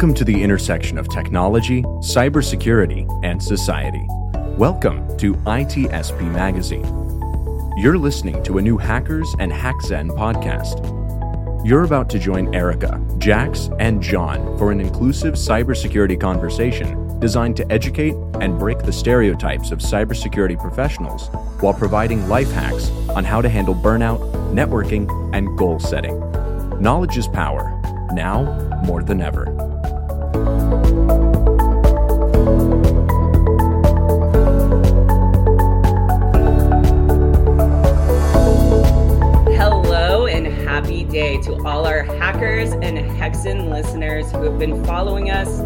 Welcome to the intersection of technology, cybersecurity, and society. Welcome to ITSP Magazine. You're listening to a new Hackers and HackZen podcast. You're about to join Erica, Jax, and John for an inclusive cybersecurity conversation designed to educate and break the stereotypes of cybersecurity professionals while providing life hacks on how to handle burnout, networking, and goal setting. Knowledge is power, now more than ever. Day to all our hackers and HackZen listeners who have been following us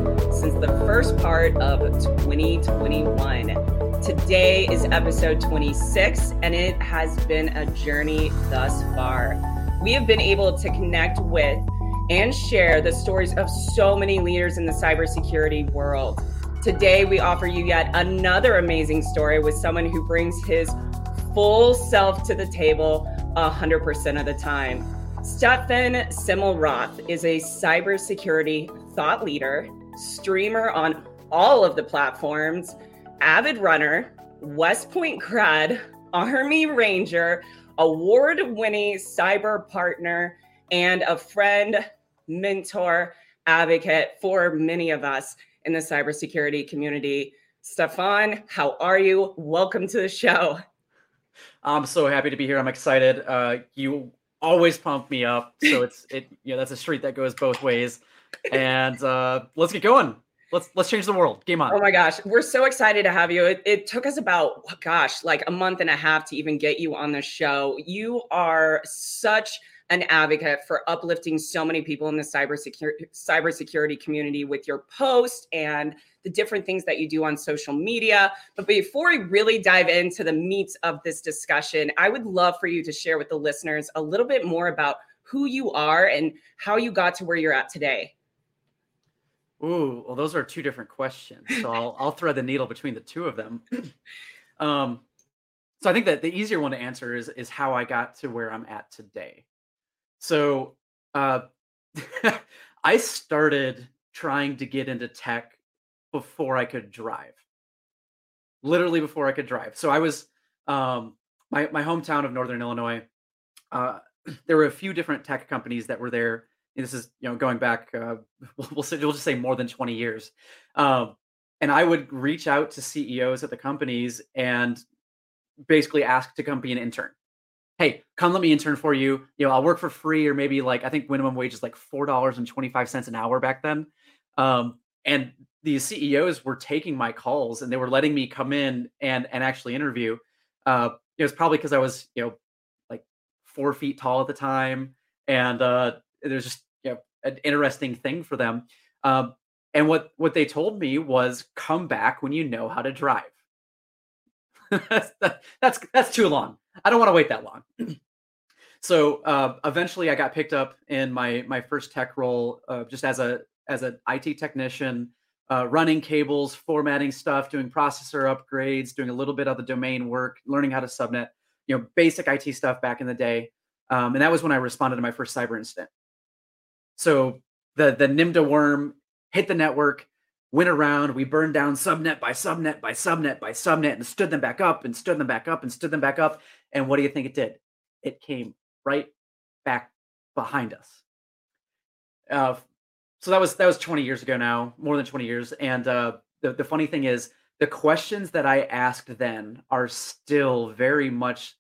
since the first part of 2021. Today is episode 26, and it has been a journey thus far. We have been able to connect with and share the stories of so many leaders in the cybersecurity world. Today, we offer you yet another amazing story with someone who brings his full self to the table 100% of the time. Stefan Semmelroth is a cybersecurity thought leader, streamer on all of the platforms, avid runner, West Point grad, Army Ranger, award winning cyber partner, and a friend, mentor, advocate for many of us in the cybersecurity community. Stefan, how are you? Welcome to the show. I'm so happy to be here. I'm excited. Uh, you always pump me up, so it's it. You know, that's a street that goes both ways. And uh, let's get going. Let's let's change the world. Game on. Oh my gosh, we're so excited to have you. It, it took us about gosh, like a month and a half to even get you on the show. You are such an advocate for uplifting so many people in the cybersecurity cybersecurity community with your post and the different things that you do on social media. But before we really dive into the meat of this discussion, I would love for you to share with the listeners a little bit more about who you are and how you got to where you're at today. Ooh, well, those are two different questions. So I'll I'll thread the needle between the two of them. um, so I think that the easier one to answer is is how I got to where I'm at today. So uh, I started trying to get into tech before I could drive. Literally before I could drive. So I was um, my my hometown of Northern Illinois. Uh, there were a few different tech companies that were there. And this is you know going back. Uh, we'll say we'll just say more than twenty years. Um, and I would reach out to CEOs at the companies and basically ask to come be an intern hey, come let me intern for you. You know, I'll work for free or maybe like I think minimum wage is like four dollars and twenty five cents an hour back then. Um, and the CEOs were taking my calls and they were letting me come in and and actually interview. Uh, it was probably because I was you know like four feet tall at the time, and uh, just you know an interesting thing for them. Um, and what what they told me was come back when you know how to drive. That's, that's that's too long. I don't want to wait that long. so uh, eventually, I got picked up in my my first tech role, uh, just as a as an IT technician, uh, running cables, formatting stuff, doing processor upgrades, doing a little bit of the domain work, learning how to subnet, you know, basic IT stuff back in the day. Um, and that was when I responded to my first cyber incident. So the the Nimda worm hit the network went around, we burned down subnet by subnet by subnet by subnet and stood them back up and stood them back up and stood them back up. And what do you think it did? It came right back behind us. Uh, so that was that was 20 years ago now, more than 20 years. And uh, the, the funny thing is, the questions that I asked then are still very much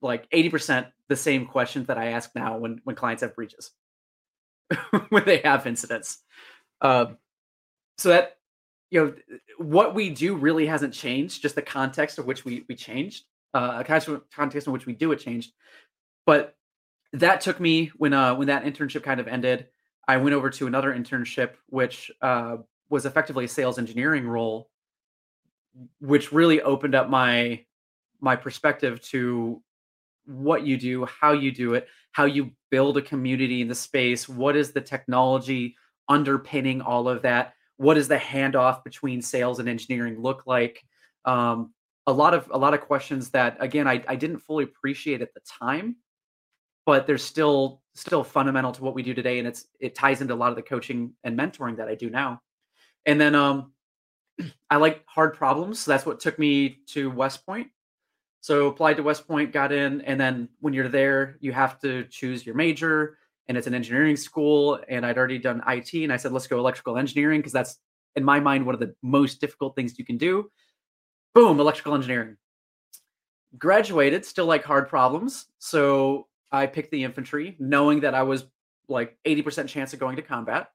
like 80% the same questions that I ask now when when clients have breaches, when they have incidents. Uh, so that you know what we do really hasn't changed just the context of which we we changed uh context in which we do it changed but that took me when uh when that internship kind of ended i went over to another internship which uh was effectively a sales engineering role which really opened up my my perspective to what you do how you do it how you build a community in the space what is the technology underpinning all of that what does the handoff between sales and engineering look like um, a lot of a lot of questions that again I, I didn't fully appreciate at the time but they're still still fundamental to what we do today, and it's it ties into a lot of the coaching and mentoring that I do now. And then um, I like hard problems. So that's what took me to West Point. So applied to West Point, got in, and then when you're there, you have to choose your major, and it's an engineering school. And I'd already done IT, and I said, let's go electrical engineering because that's in my mind one of the most difficult things you can do. Boom, electrical engineering. Graduated, still like hard problems. So I picked the infantry, knowing that I was like 80% chance of going to combat.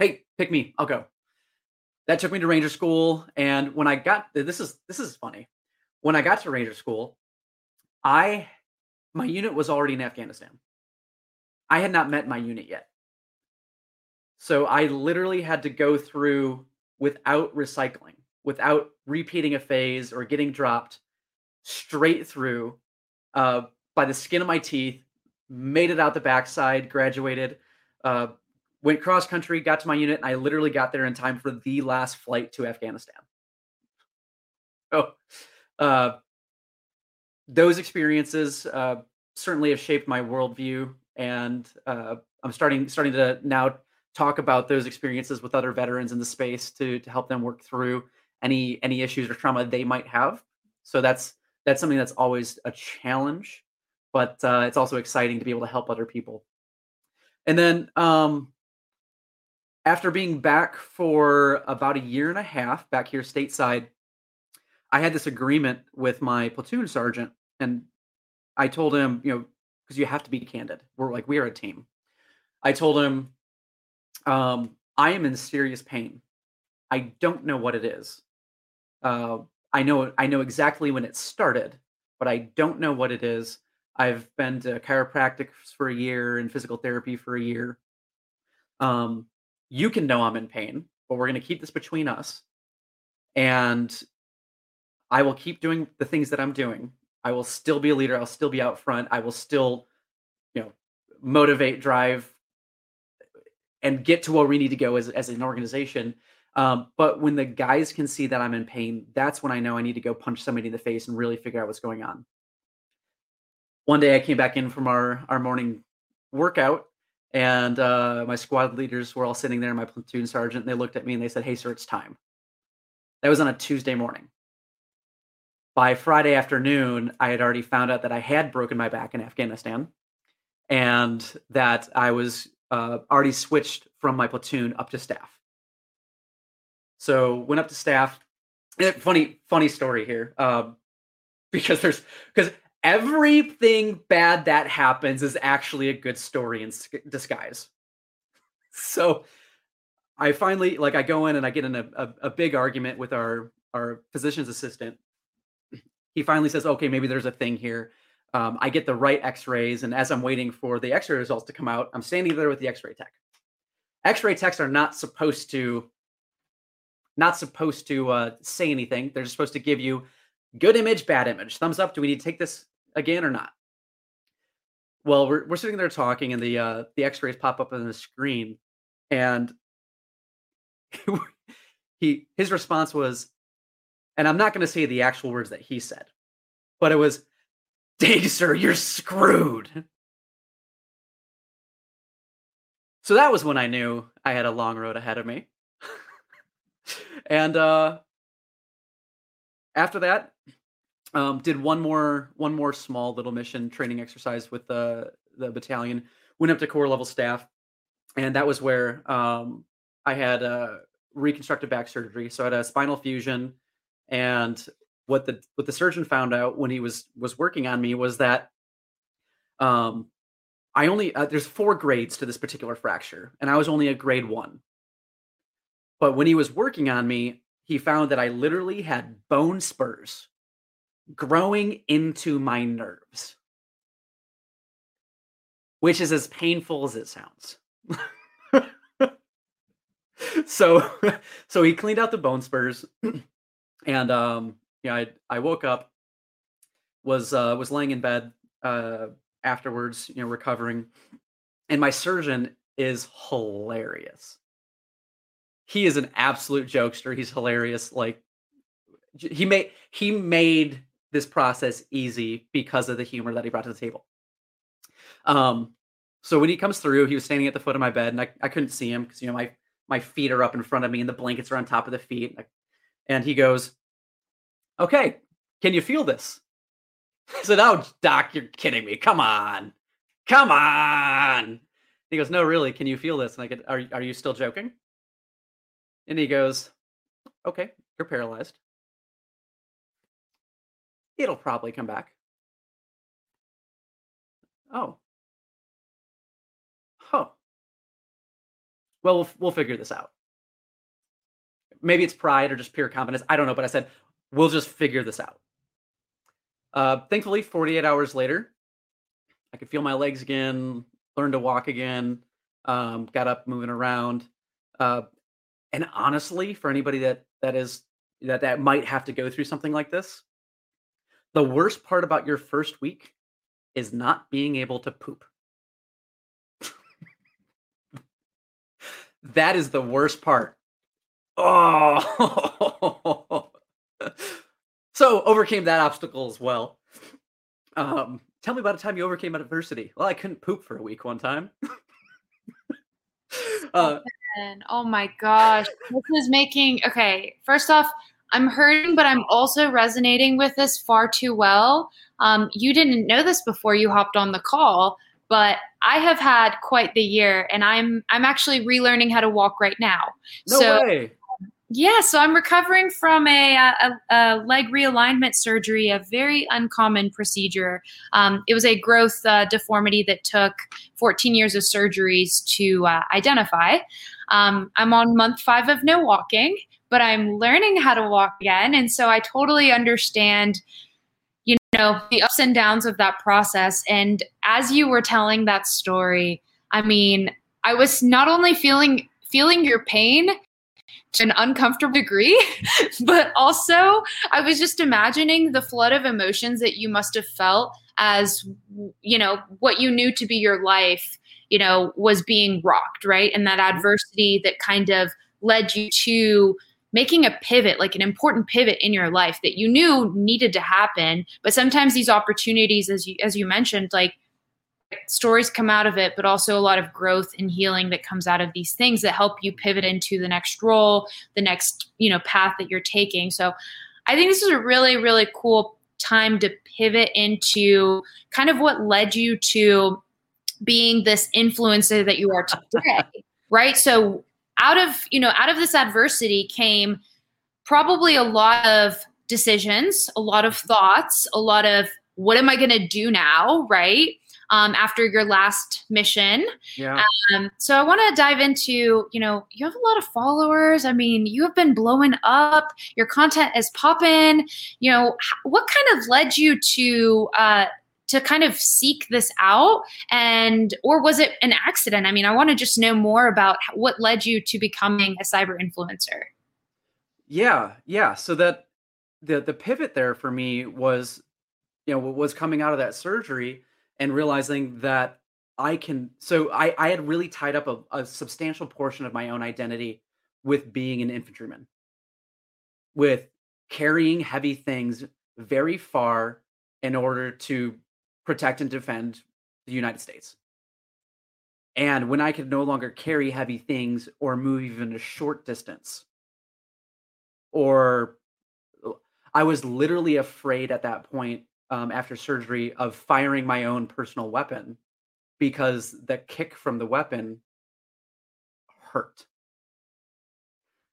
Hey, pick me, I'll go. That took me to Ranger School. And when I got this is this is funny. When I got to Ranger School, I my unit was already in Afghanistan. I had not met my unit yet. So I literally had to go through without recycling, without repeating a phase or getting dropped straight through uh, by the skin of my teeth, made it out the backside, graduated, uh, went cross country, got to my unit, and I literally got there in time for the last flight to Afghanistan. Oh, uh, those experiences uh, certainly have shaped my worldview, and uh, I'm starting starting to now talk about those experiences with other veterans in the space to to help them work through any any issues or trauma they might have. So that's that's something that's always a challenge, but uh, it's also exciting to be able to help other people. And then um, after being back for about a year and a half back here stateside, I had this agreement with my platoon sergeant, and I told him, you know, because you have to be candid. We're like we are a team. I told him, um, I am in serious pain. I don't know what it is. Uh, I know I know exactly when it started, but I don't know what it is. I've been to chiropractic for a year and physical therapy for a year. Um, you can know I'm in pain, but we're going to keep this between us. And I will keep doing the things that I'm doing. I will still be a leader. I'll still be out front. I will still, you know, motivate, drive, and get to where we need to go as, as an organization. Um, but when the guys can see that I'm in pain, that's when I know I need to go punch somebody in the face and really figure out what's going on. One day I came back in from our, our morning workout and uh, my squad leaders were all sitting there, my platoon sergeant, and they looked at me and they said, Hey, sir, it's time. That was on a Tuesday morning. By Friday afternoon, I had already found out that I had broken my back in Afghanistan and that I was uh, already switched from my platoon up to staff. So went up to staff. Eh, funny, funny story here, um, because there's because everything bad that happens is actually a good story in disguise. So I finally like I go in and I get in a, a, a, big argument with our our physician's assistant. He finally says, "Okay, maybe there's a thing here." Um, I get the right X-rays, and as I'm waiting for the X-ray results to come out, I'm standing there with the X-ray tech. X-ray techs are not supposed to not supposed to uh, say anything. They're just supposed to give you good image, bad image, thumbs up. Do we need to take this again or not? Well, we're we're sitting there talking, and the uh, the X-rays pop up on the screen, and he his response was, and I'm not going to say the actual words that he said, but it was, "Dang, sir, you're screwed." So that was when I knew I had a long road ahead of me. and uh, after that, um, did one more one more small little mission training exercise with the the battalion. Went up to corps level staff, and that was where um, I had a reconstructive back surgery. So I had a spinal fusion, and what the what the surgeon found out when he was was working on me was that um, I only uh, there's four grades to this particular fracture, and I was only a grade one. But when he was working on me, he found that I literally had bone spurs growing into my nerves, which is as painful as it sounds. so so he cleaned out the bone spurs and um yeah I I woke up was uh was laying in bed uh afterwards, you know, recovering and my surgeon is hilarious. He is an absolute jokester. He's hilarious. Like he made he made this process easy because of the humor that he brought to the table. Um, so when he comes through, he was standing at the foot of my bed, and I, I couldn't see him because you know my my feet are up in front of me, and the blankets are on top of the feet. And he goes, "Okay, can you feel this?" I said, "Oh, doc, you're kidding me. Come on, come on." He goes, "No, really. Can you feel this?" And I get, "Are are you still joking?" And he goes, "Okay, you're paralyzed. It'll probably come back." Oh. Huh. Well, we'll we'll figure this out. Maybe it's pride or just pure confidence. I don't know, but I said we'll just figure this out. Uh, thankfully, 48 hours later, I could feel my legs again, learned to walk again, um, got up, moving around. Uh, and honestly, for anybody that that is that that might have to go through something like this, the worst part about your first week is not being able to poop. that is the worst part. Oh. so overcame that obstacle as well. Um, tell me about a time you overcame adversity. Well, I couldn't poop for a week one time. uh, oh my gosh, this is making okay. First off, I'm hurting, but I'm also resonating with this far too well. Um, you didn't know this before you hopped on the call, but I have had quite the year, and I'm I'm actually relearning how to walk right now. No so, way. Yeah, so I'm recovering from a, a, a, leg realignment surgery, a very uncommon procedure. Um, it was a growth uh, deformity that took 14 years of surgeries to uh, identify. Um, I'm on month five of no walking, but I'm learning how to walk again. And so I totally understand you know the ups and downs of that process and as you were telling that story i mean i was not only feeling feeling your pain to an uncomfortable degree but also i was just imagining the flood of emotions that you must have felt as you know what you knew to be your life you know was being rocked right and that adversity that kind of led you to making a pivot, like an important pivot in your life that you knew needed to happen. But sometimes these opportunities, as you as you mentioned, like stories come out of it, but also a lot of growth and healing that comes out of these things that help you pivot into the next role, the next, you know, path that you're taking. So I think this is a really, really cool time to pivot into kind of what led you to being this influencer that you are today. right? So out of you know out of this adversity came probably a lot of decisions a lot of thoughts a lot of what am i going to do now right um, after your last mission. Yeah. Um, so i want to dive into you know you have a lot of followers. I mean you have been blowing up. Your content is popping. You know what kind of led you to uh, to kind of seek this out? And or was it an accident? I mean i want to just know more about what led you to becoming a cyber influencer. Yeah yeah. So that the the pivot there for me was you know was coming out of that surgery and realizing that i can so i i had really tied up a, a substantial portion of my own identity with being an infantryman with carrying heavy things very far in order to protect and defend the United States. And when I could no longer carry heavy things or move even a short distance, or I was literally afraid at that point um, after surgery of firing my own personal weapon because the kick from the weapon hurt.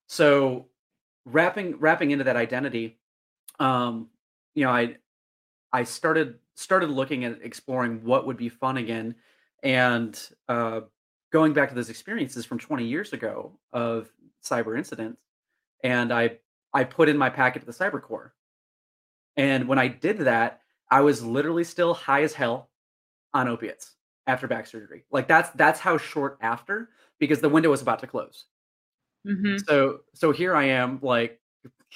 So wrapping wrapping into that identity, um, you know, I I started started looking at exploring what would be fun again and uh, going back to those experiences from 20 years ago of cyber incidents and i i put in my packet to the cyber corps and when i did that i was literally still high as hell on opiates after back surgery like that's that's how short after because the window was about to close mm-hmm. so so here i am like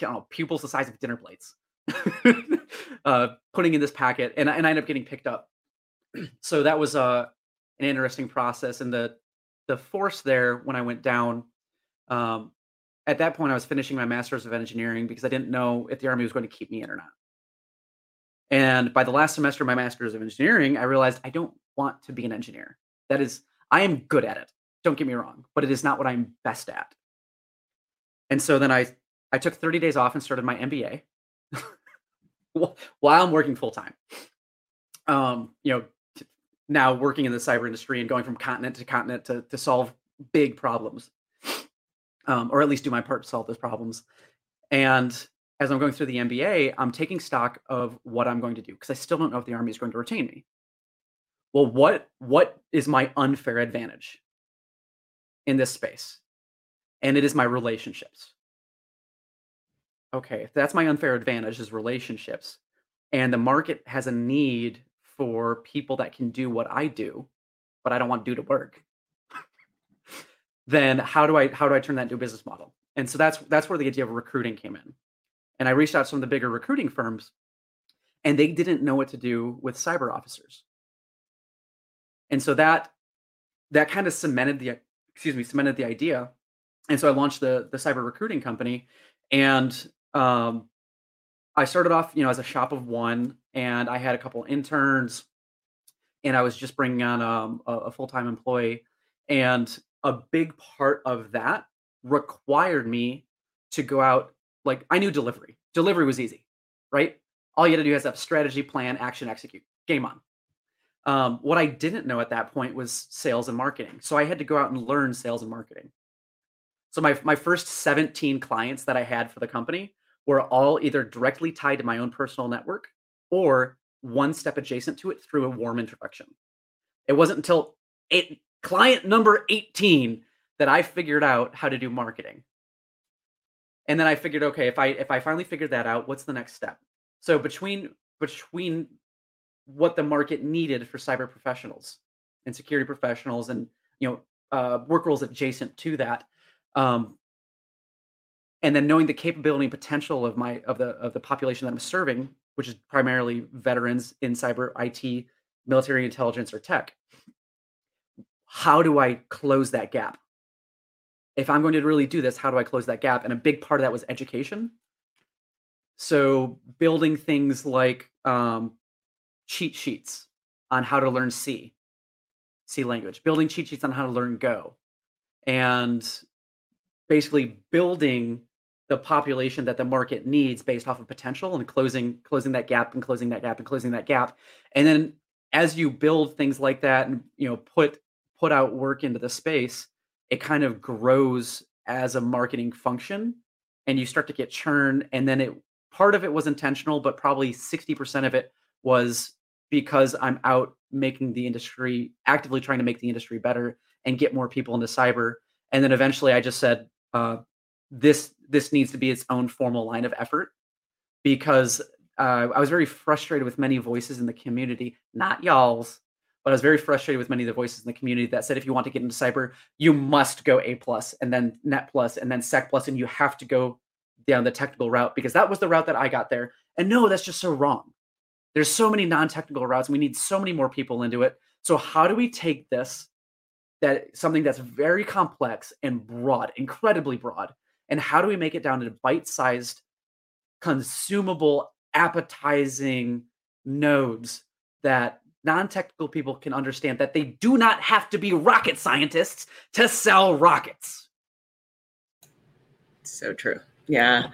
I know, pupils the size of dinner plates uh, putting in this packet, and, and I end up getting picked up. so that was uh, an interesting process, and the the force there when I went down. Um, at that point, I was finishing my master's of engineering because I didn't know if the army was going to keep me in or not. And by the last semester of my master's of engineering, I realized I don't want to be an engineer. That is, I am good at it. Don't get me wrong, but it is not what I'm best at. And so then I I took 30 days off and started my MBA while I'm working full time. Um, you know, now working in the cyber industry and going from continent to continent to, to solve big problems, um, or at least do my part to solve those problems. And as I'm going through the MBA, I'm taking stock of what I'm going to do because I still don't know if the Army is going to retain me. Well, what what is my unfair advantage in this space? And it is my relationships. Okay, that's my unfair advantage is relationships, and the market has a need for people that can do what I do, but I don't want to do to work. then how do I how do I turn that into a business model? And so that's that's where the idea of recruiting came in. And I reached out to some of the bigger recruiting firms, and they didn't know what to do with cyber officers. And so that that kind of cemented the excuse me cemented the idea. And so I launched the the cyber recruiting company, and um, I started off, you know, as a shop of one, and I had a couple interns, and I was just bringing on um, a, a full time employee, and a big part of that required me to go out. Like I knew delivery. Delivery was easy, right? All you had to do is have strategy, plan, action, execute. Game on. Um, what I didn't know at that point was sales and marketing. So I had to go out and learn sales and marketing. So my my first 17 clients that I had for the company were all either directly tied to my own personal network or one step adjacent to it through a warm introduction. It wasn't until eight, client number 18 that I figured out how to do marketing. And then I figured, okay, if I if I finally figured that out, what's the next step? So between between what the market needed for cyber professionals and security professionals and you know uh, work roles adjacent to that, um, and then knowing the capability and potential of my of the of the population that I'm serving, which is primarily veterans in cyber IT, military intelligence, or tech. How do I close that gap? If I'm going to really do this, how do I close that gap? And a big part of that was education. So building things like um, cheat sheets on how to learn C, C language, building cheat sheets on how to learn Go, and basically building the population that the market needs based off of potential and closing closing that gap and closing that gap and closing that gap and then as you build things like that and you know put put out work into the space it kind of grows as a marketing function and you start to get churn and then it part of it was intentional but probably 60% of it was because i'm out making the industry actively trying to make the industry better and get more people into cyber and then eventually i just said uh, this this needs to be its own formal line of effort because uh, I was very frustrated with many voices in the community, not y'all's, but I was very frustrated with many of the voices in the community that said if you want to get into cyber, you must go A plus and then Net plus and then Sec plus, and you have to go down the technical route because that was the route that I got there. And no, that's just so wrong. There's so many non-technical routes, and we need so many more people into it. So how do we take this that something that's very complex and broad, incredibly broad, and how do we make it down to bite-sized consumable appetizing nodes that non-technical people can understand that they do not have to be rocket scientists to sell rockets. So true. Yeah.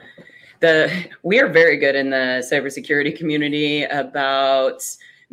The we are very good in the cybersecurity community about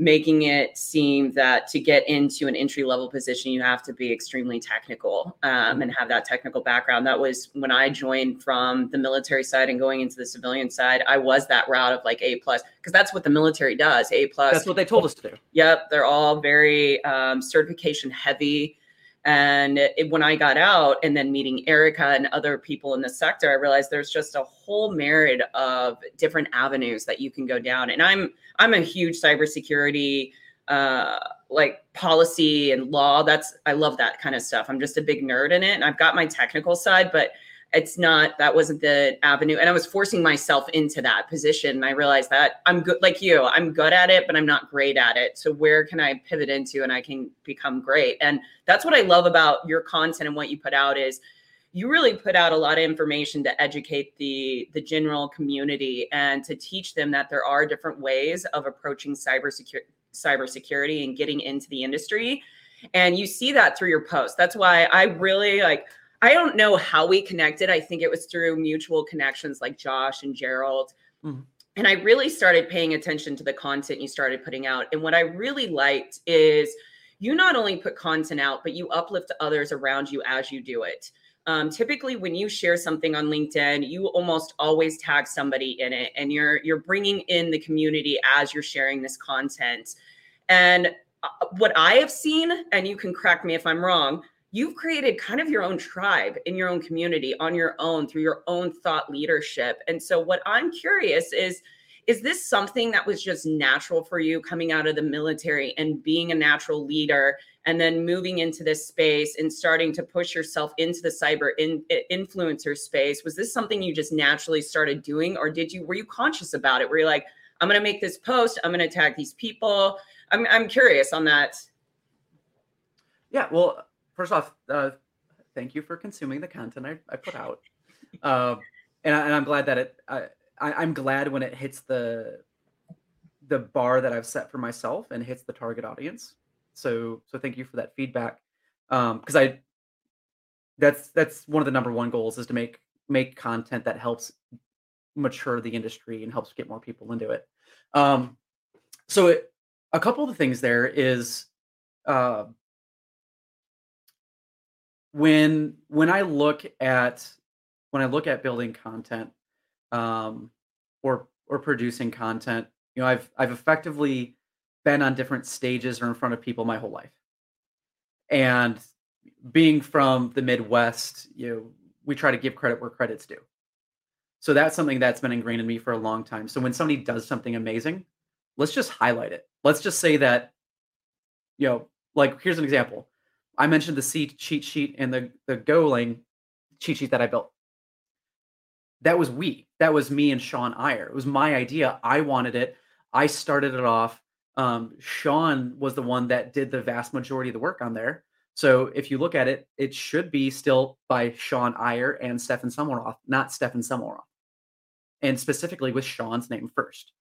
making it seem that to get into an entry level position, you have to be extremely technical um, and have that technical background. That was when I joined from the military side and going into the civilian side. I was that route of like A plus because that's what the military does. A plus. That's what they told us to do. Yep, they're all very um, certification heavy. And it, when I got out and then meeting Erica and other people in the sector, I realized there's just a whole myriad of different avenues that you can go down. And I'm I'm a huge cybersecurity uh, like policy and law. That's I love that kind of stuff. I'm just a big nerd in it, and I've got my technical side, but it's not that wasn't the avenue and i was forcing myself into that position and i realized that i'm good like you i'm good at it but i'm not great at it so where can i pivot into and i can become great and that's what i love about your content and what you put out is you really put out a lot of information to educate the the general community and to teach them that there are different ways of approaching cybersecurity cybersecurity and getting into the industry. And you see that through your posts. That's why I really like, I don't know how we connected. I think it was through mutual connections like Josh and Gerald. Mm-hmm. And I really started paying attention to the content you started putting out. And what I really liked is you not only put content out, but you uplift others around you as you do it. Um, typically, when you share something on LinkedIn, you almost always tag somebody in it, and you're you're bringing in the community as you're sharing this content. And uh, what I have seen, and you can correct me if I'm wrong, you've created kind of your own tribe in your own community on your own through your own thought leadership. And so, what I'm curious is is this something that was just natural for you coming out of the military and being a natural leader and then moving into this space and starting to push yourself into the cyber in, influencer space? Was this something you just naturally started doing or did you were you conscious about it? Were you like, I'm going to make this post, I'm going to tag these people? I'm I'm curious on that. Yeah, well, first off, uh, thank you for consuming the content I, I put out. Uh, and, I, am glad that it I, I'm glad when it hits the the bar that I've set for myself and hits the target audience. So so thank you for that feedback. Um, because I that's that's one of the number one goals is to make make content that helps mature the industry and helps get more people into it. Um, so it, a couple of the things there is uh, when when I look at when I look at building content, um, or or producing content. You know, I've I've effectively been on different stages or in front of people my whole life, and being from the Midwest, you know, we try to give credit where credit's due. So that's something that's been ingrained in me for a long time. So when somebody does something amazing, let's just highlight it. Let's just say that, you know, like here's an example. I mentioned the C cheat sheet and the the Golang cheat sheet that I built that was we. That was me and Sean Iyer. It was my idea. I wanted it. I started it off. Um, Sean was the one that did the vast majority of the work on there. So if you look at it, it should be still by Sean Iyer and Stefan Samaroff, not Stefan Samaroff, and specifically with Sean's name first.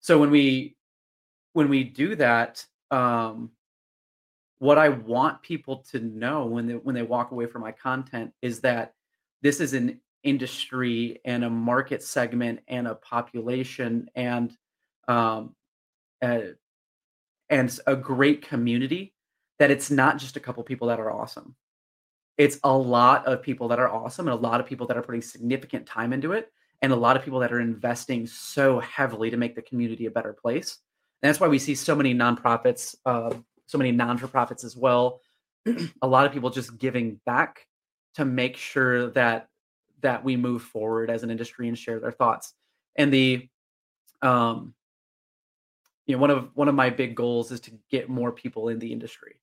So when we when we do that, um, what I want people to know when they when they walk away from my content is that this is an industry and a market segment and a population and um, uh, and a great community that it's not just a couple people that are awesome. It's a lot of people that are awesome and a lot of people that are putting significant time into it and a lot of people that are investing so heavily to make the community a better place. And that's why we see so many nonprofits uh, so many non-for-profits as well a lot of people just giving back to make sure that that we move forward as an industry and share their thoughts. And the um you know one of one of my big goals is to get more people in the industry.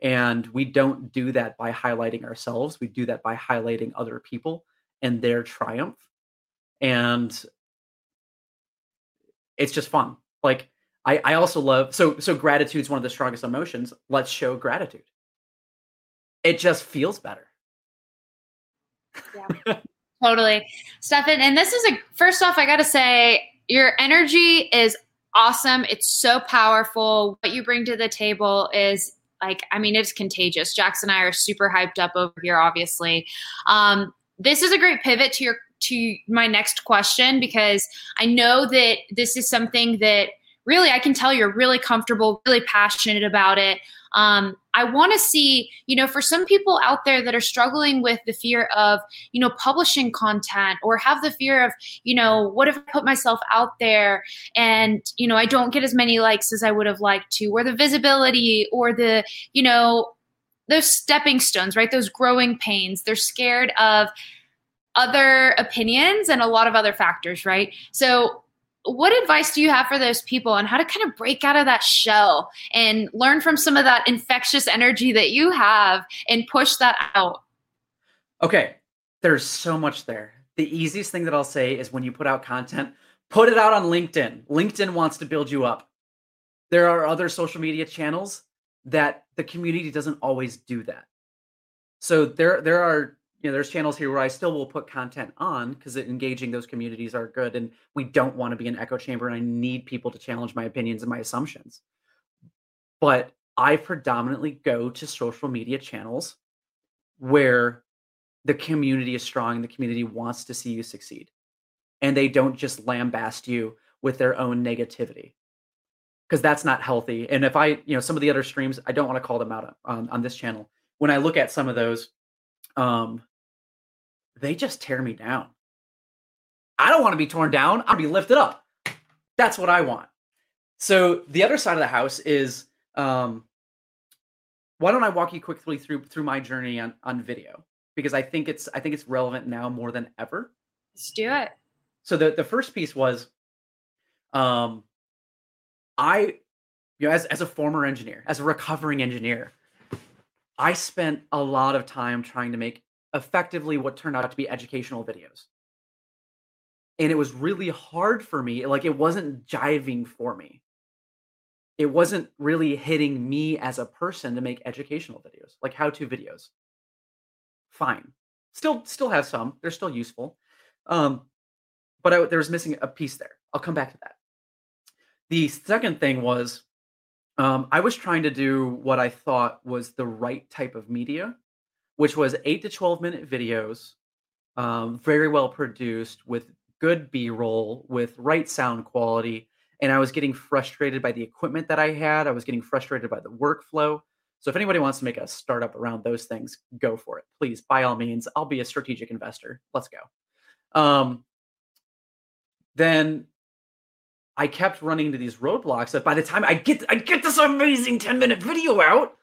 And we don't do that by highlighting ourselves. We do that by highlighting other people and their triumph. And it's just fun. Like I, I also love so so gratitude is one of the strongest emotions. Let's show gratitude. It just feels better. Yeah. totally. Stefan, and this is a first off, I gotta say, your energy is awesome. It's so powerful. What you bring to the table is like, I mean, it's contagious. Jackson and I are super hyped up over here, obviously. Um, this is a great pivot to your to my next question because I know that this is something that really I can tell you're really comfortable, really passionate about it. Um, I want to see, you know, for some people out there that are struggling with the fear of, you know, publishing content or have the fear of, you know, what if I put myself out there and, you know, I don't get as many likes as I would have liked to, or the visibility or the, you know, those stepping stones, right? Those growing pains. They're scared of other opinions and a lot of other factors, right? So what advice do you have for those people on how to kind of break out of that shell and learn from some of that infectious energy that you have and push that out? Okay, there's so much there. The easiest thing that I'll say is when you put out content, put it out on LinkedIn. LinkedIn wants to build you up. There are other social media channels that the community doesn't always do that. So there there are you know, there's channels here where I still will put content on because engaging those communities are good, and we don't want to be an echo chamber, and I need people to challenge my opinions and my assumptions. But I predominantly go to social media channels where the community is strong and the community wants to see you succeed, and they don't just lambast you with their own negativity because that's not healthy. And if I, you know, some of the other streams, I don't want to call them out on, on this channel. When I look at some of those, um, they just tear me down. I don't want to be torn down. I'll be lifted up. That's what I want. So the other side of the house is um, why don't I walk you quickly through through my journey on on video because I think it's I think it's relevant now more than ever. Let's do it. So the the first piece was um I you know as as a former engineer, as a recovering engineer, I spent a lot of time trying to make effectively what turned out to be educational videos. And it was really hard for me. Like it wasn't jiving for me. It wasn't really hitting me as a person to make educational videos, like how-to videos. Fine. Still still have some. They're still useful. Um but I, there was missing a piece there. I'll come back to that. The second thing was um, I was trying to do what I thought was the right type of media which was eight to 12 minute videos, um, very well produced with good B roll, with right sound quality. And I was getting frustrated by the equipment that I had. I was getting frustrated by the workflow. So if anybody wants to make a startup around those things, go for it. Please, by all means, I'll be a strategic investor. Let's go. Um, then I kept running into these roadblocks that by the time I get I get this amazing 10 minute video out,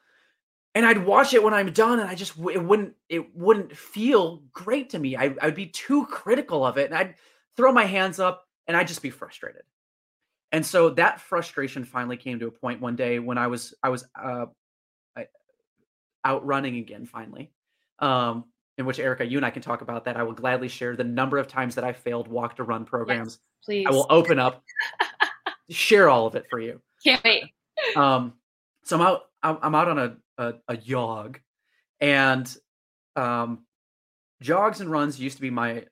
and I'd watch it when I'm done, and I just it wouldn't it wouldn't feel great to me. I, I'd be too critical of it, and I'd throw my hands up, and I'd just be frustrated. And so that frustration finally came to a point one day when I was I was uh, out running again finally, um, in which Erica, you and I can talk about that. I will gladly share the number of times that I failed walk to run programs. Yes, please, I will open up, share all of it for you. Can't wait. Um, so I'm out. I'm out on a a, a jog, and um, jogs and runs used to be my,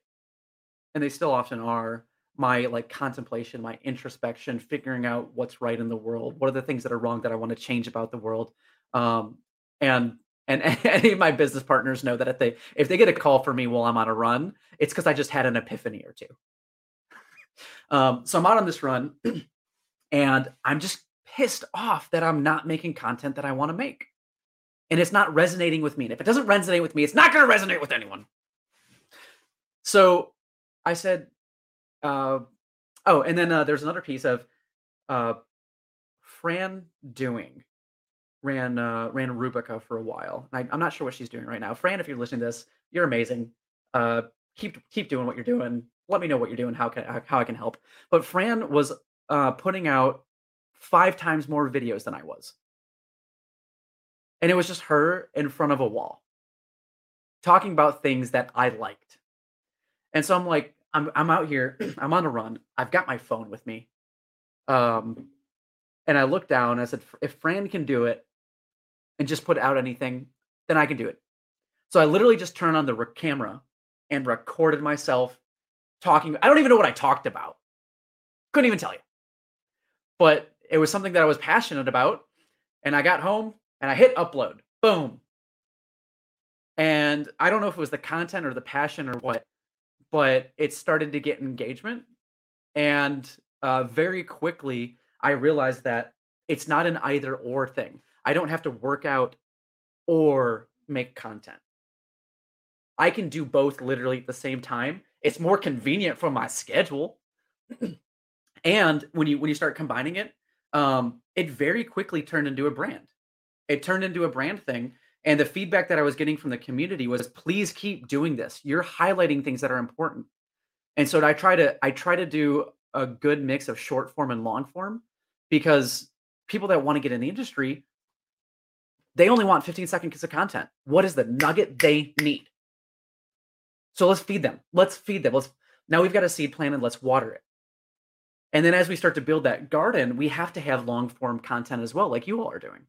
and they still often are my like contemplation, my introspection, figuring out what's right in the world. What are the things that are wrong that I want to change about the world? Um, and and any of my business partners know that if they if they get a call for me while I'm on a run, it's because I just had an epiphany or two. um, so I'm out on this run, and I'm just pissed off that I'm not making content that I want to make and it's not resonating with me. And if it doesn't resonate with me, it's not going to resonate with anyone. So I said, uh, oh, and then uh, there's another piece of uh, Fran Dewing ran uh, ran Rubica for a while. I, am not sure what she's doing right now. Fran, if you're listening to this, you're amazing. Uh, keep keep doing what you're doing. Let me know what you're doing. How can how I can help. But Fran was uh, putting out five times more videos than I was and it was just her in front of a wall talking about things that I liked. And so I'm like, I'm I'm out here, I'm on a run. I've got my phone with me. Um and I looked down and I said, if Fran can do it and just put out anything, then I can do it. So I literally just turned on the re- camera and recorded myself talking. I don't even know what I talked about. Couldn't even tell you. But it was something that I was passionate about. And I got home and I hit upload. Boom. And I don't know if it was the content or the passion or what, but it started to get engagement. And uh, very quickly, I realized that it's not an either or thing. I don't have to work out or make content. I can do both literally at the same time. It's more convenient for my schedule. and when you when you start combining it, um, it very quickly turned into a brand it turned into a brand thing. And the feedback that i was getting from the community was please keep doing this. You're highlighting things that are important. And so i try to i try to do a good mix of short form and long form because people that want to get in the industry they only want 15 seconds of content. What is the nugget they need? So let's feed them. Let's feed them. Let's now we've got a seed planted let's water it. And then as we start to build that garden we have to have long form content as well like you all are doing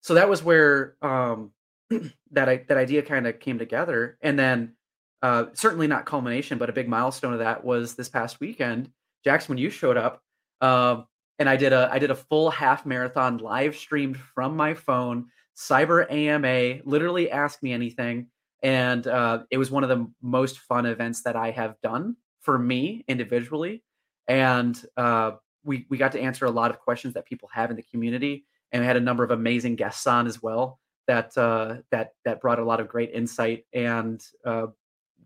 so that was where um, that I, that idea kind of came together, and then uh, certainly not culmination, but a big milestone of that was this past weekend, Jackson, when you showed up, um, and I did a I did a full half marathon live streamed from my phone, Cyber AMA, literally ask me anything, and uh, it was one of the most fun events that I have done for me individually, and uh, we we got to answer a lot of questions that people have in the community, and we had a number of amazing guests on as well that uh, that that brought a lot of great insight and uh,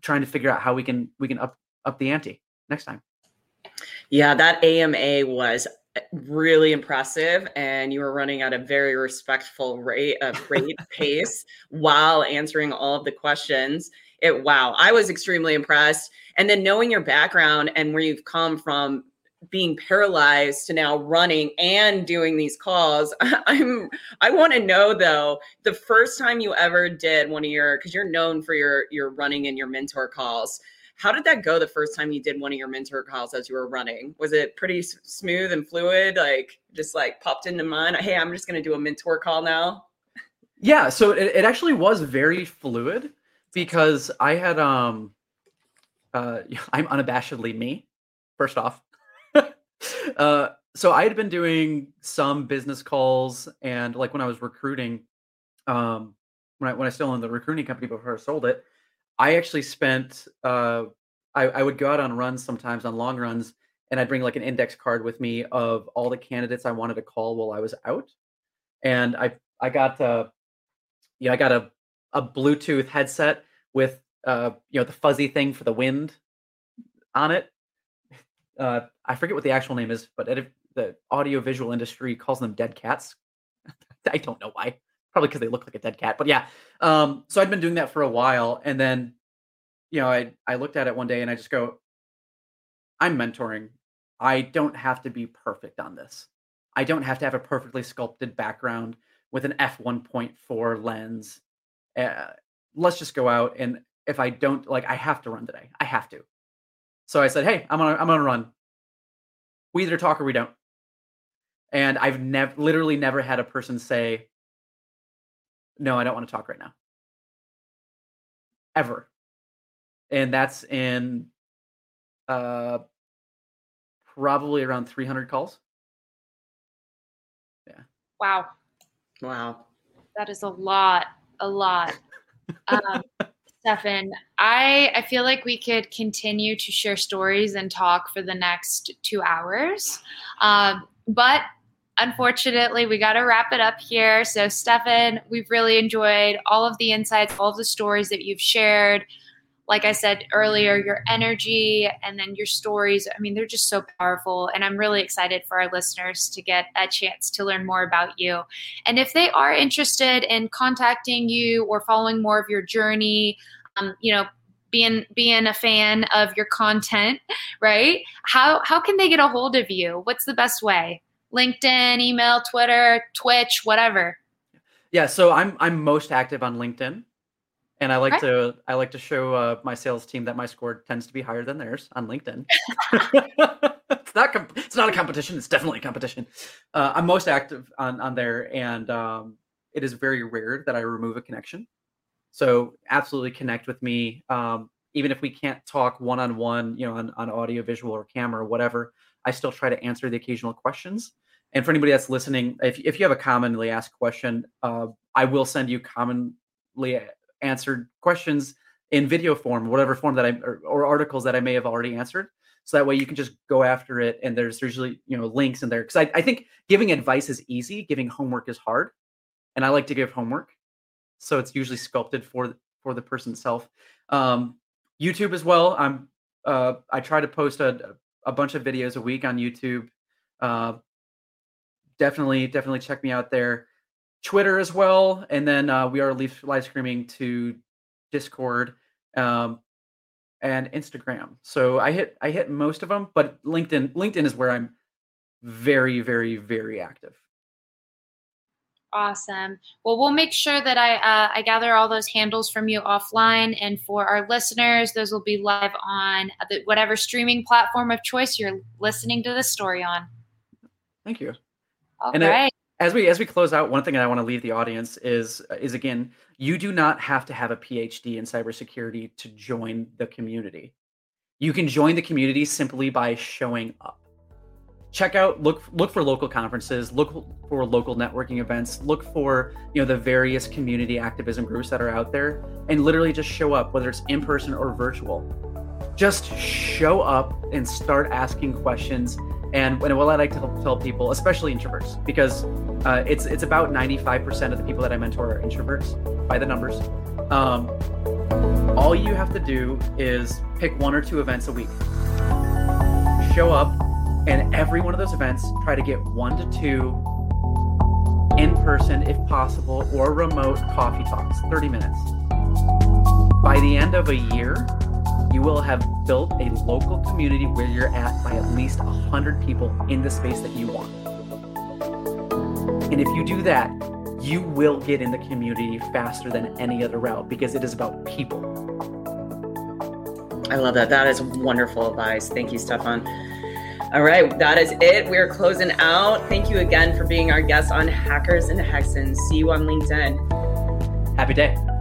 trying to figure out how we can we can up up the ante next time. Yeah, that AMA was uh, really impressive and you were running at a very respectful rate of rate pace while answering all of the questions it wow i was extremely impressed and then knowing your background and where you've come from being paralyzed to now running and doing these calls i'm i want to know though the first time you ever did one of your because you're known for your your running and your mentor calls. How did that go the first time you did one of your mentor calls as you were running? Was it pretty s- smooth and fluid like just like popped into mind hey i'm just going to do a mentor call now yeah so it, it actually was very fluid because i had um uh i'm unabashedly me first off uh, so I had been doing some business calls and like when I was recruiting, um, when I when I still owned the recruiting company before I sold it, I actually spent uh, I, I would go out on runs sometimes on long runs and I'd bring like an index card with me of all the candidates I wanted to call while I was out. And I I got uh yeah, I got a a Bluetooth headset with uh you know the fuzzy thing for the wind on it uh, I forget what the actual name is, but edit, the audiovisual industry calls them dead cats. I don't know why. Probably because they look like a dead cat. But yeah, um, so I'd been doing that for a while, and then, you know, I I looked at it one day and I just go, I'm mentoring. I don't have to be perfect on this. I don't have to have a perfectly sculpted background with an f 1.4 lens. Uh, let's just go out and if I don't like, I have to run today. I have to. So I said, "Hey, I'm gonna I'm gonna run. We either talk or we don't." And I've never literally never had a person say, "No, I don't want to talk right now." Ever. And that's in uh probably around 300 calls. Yeah. Wow. wow That is a lot. A lot. Um, Stefan, I I feel like we could continue to share stories and talk for the next two hours, um, but unfortunately, we got to wrap it up here. So, Stefan, we've really enjoyed all of the insights, all of the stories that you've shared like I said earlier, your energy and then your stories. I mean, they're just so powerful. And I'm really excited for our listeners to get a chance to learn more about you. And if they are interested in contacting you or following more of your journey, um, you know, being being a fan of your content, right? How how can they get a hold of you? What's the best way? LinkedIn, email, Twitter, Twitch, whatever. Yeah, so I'm I'm most active on LinkedIn and I like okay. to I like to show uh, my sales team that my score tends to be higher than theirs on LinkedIn. it's not comp- it's not a competition. It's definitely a competition. Uh, I'm most active on on there, and um, it is very rare that I remove a connection. So absolutely connect with me. Um, even if we can't talk one on one, you know, on, on audio, visual, or camera or whatever, I still try to answer the occasional questions. And for anybody that's listening, if if you have a commonly asked question, uh, I will send you commonly answered questions in video form, whatever form that I or, or, articles that I may have already answered. So that way you can just go after it, and there's usually you know links in there because I, I think giving advice is easy, giving homework is hard, and I like to give homework, so it's usually sculpted for for the person itself. Um, YouTube as well. I'm uh, I try to post a a bunch of videos a week on YouTube. Uh, definitely definitely check me out there. Twitter as well, and then uh, we are live streaming to Discord um, and Instagram. So I hit I hit most of them, but LinkedIn LinkedIn is where I'm very very very active. Awesome. Well, we'll make sure that I uh, I gather all those handles from you offline, and for our listeners, those will be live on the, whatever streaming platform of choice you're listening to this story on. Thank you. All and right as we as we close out, one thing I want to leave the audience is is again, you do not have to have a PhD in cybersecurity to join the community. You can join the community simply by showing up. Check out look look for local conferences, look for local networking events, look for, you know, the various community activism groups that are out there and literally just show up whether it's in person or virtual. Just show up and start asking questions and, what I like to tell people, especially introverts, because uh, it's it's about 95% of the people that I mentor are introverts by the numbers. Um, all you have to do is pick one or two events a week. Show up, and every one of those events, try to get one to two in person, if possible, or remote coffee talks, 30 minutes. By the end of a year, you will have built a local community where you're at by at least 100 people in the space that you want. And if you do that, you will get in the community faster than any other route because it is about people. I love that. That is wonderful advice. Thank you, Stefan. All right, that is it. We're closing out. Thank you again for being our guest on Hackers and Hexens. See you on LinkedIn. Happy day.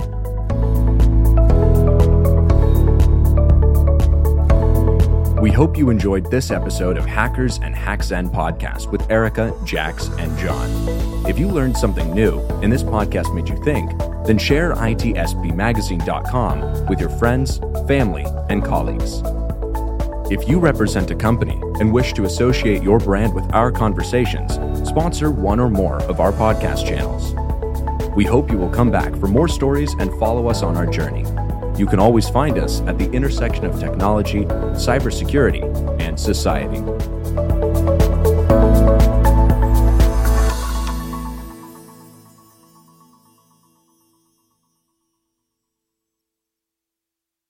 We hope you enjoyed this episode of Hackers and HackZen podcast with Erica, Jax, and John. If you learned something new and this podcast made you think, then share itspmagazine.com with your friends, family, and colleagues. If you represent a company and wish to associate your brand with our conversations, sponsor one or more of our podcast channels. We hope you will come back for more stories and follow us on our journey. You can always find us at the intersection of technology, cybersecurity, and society.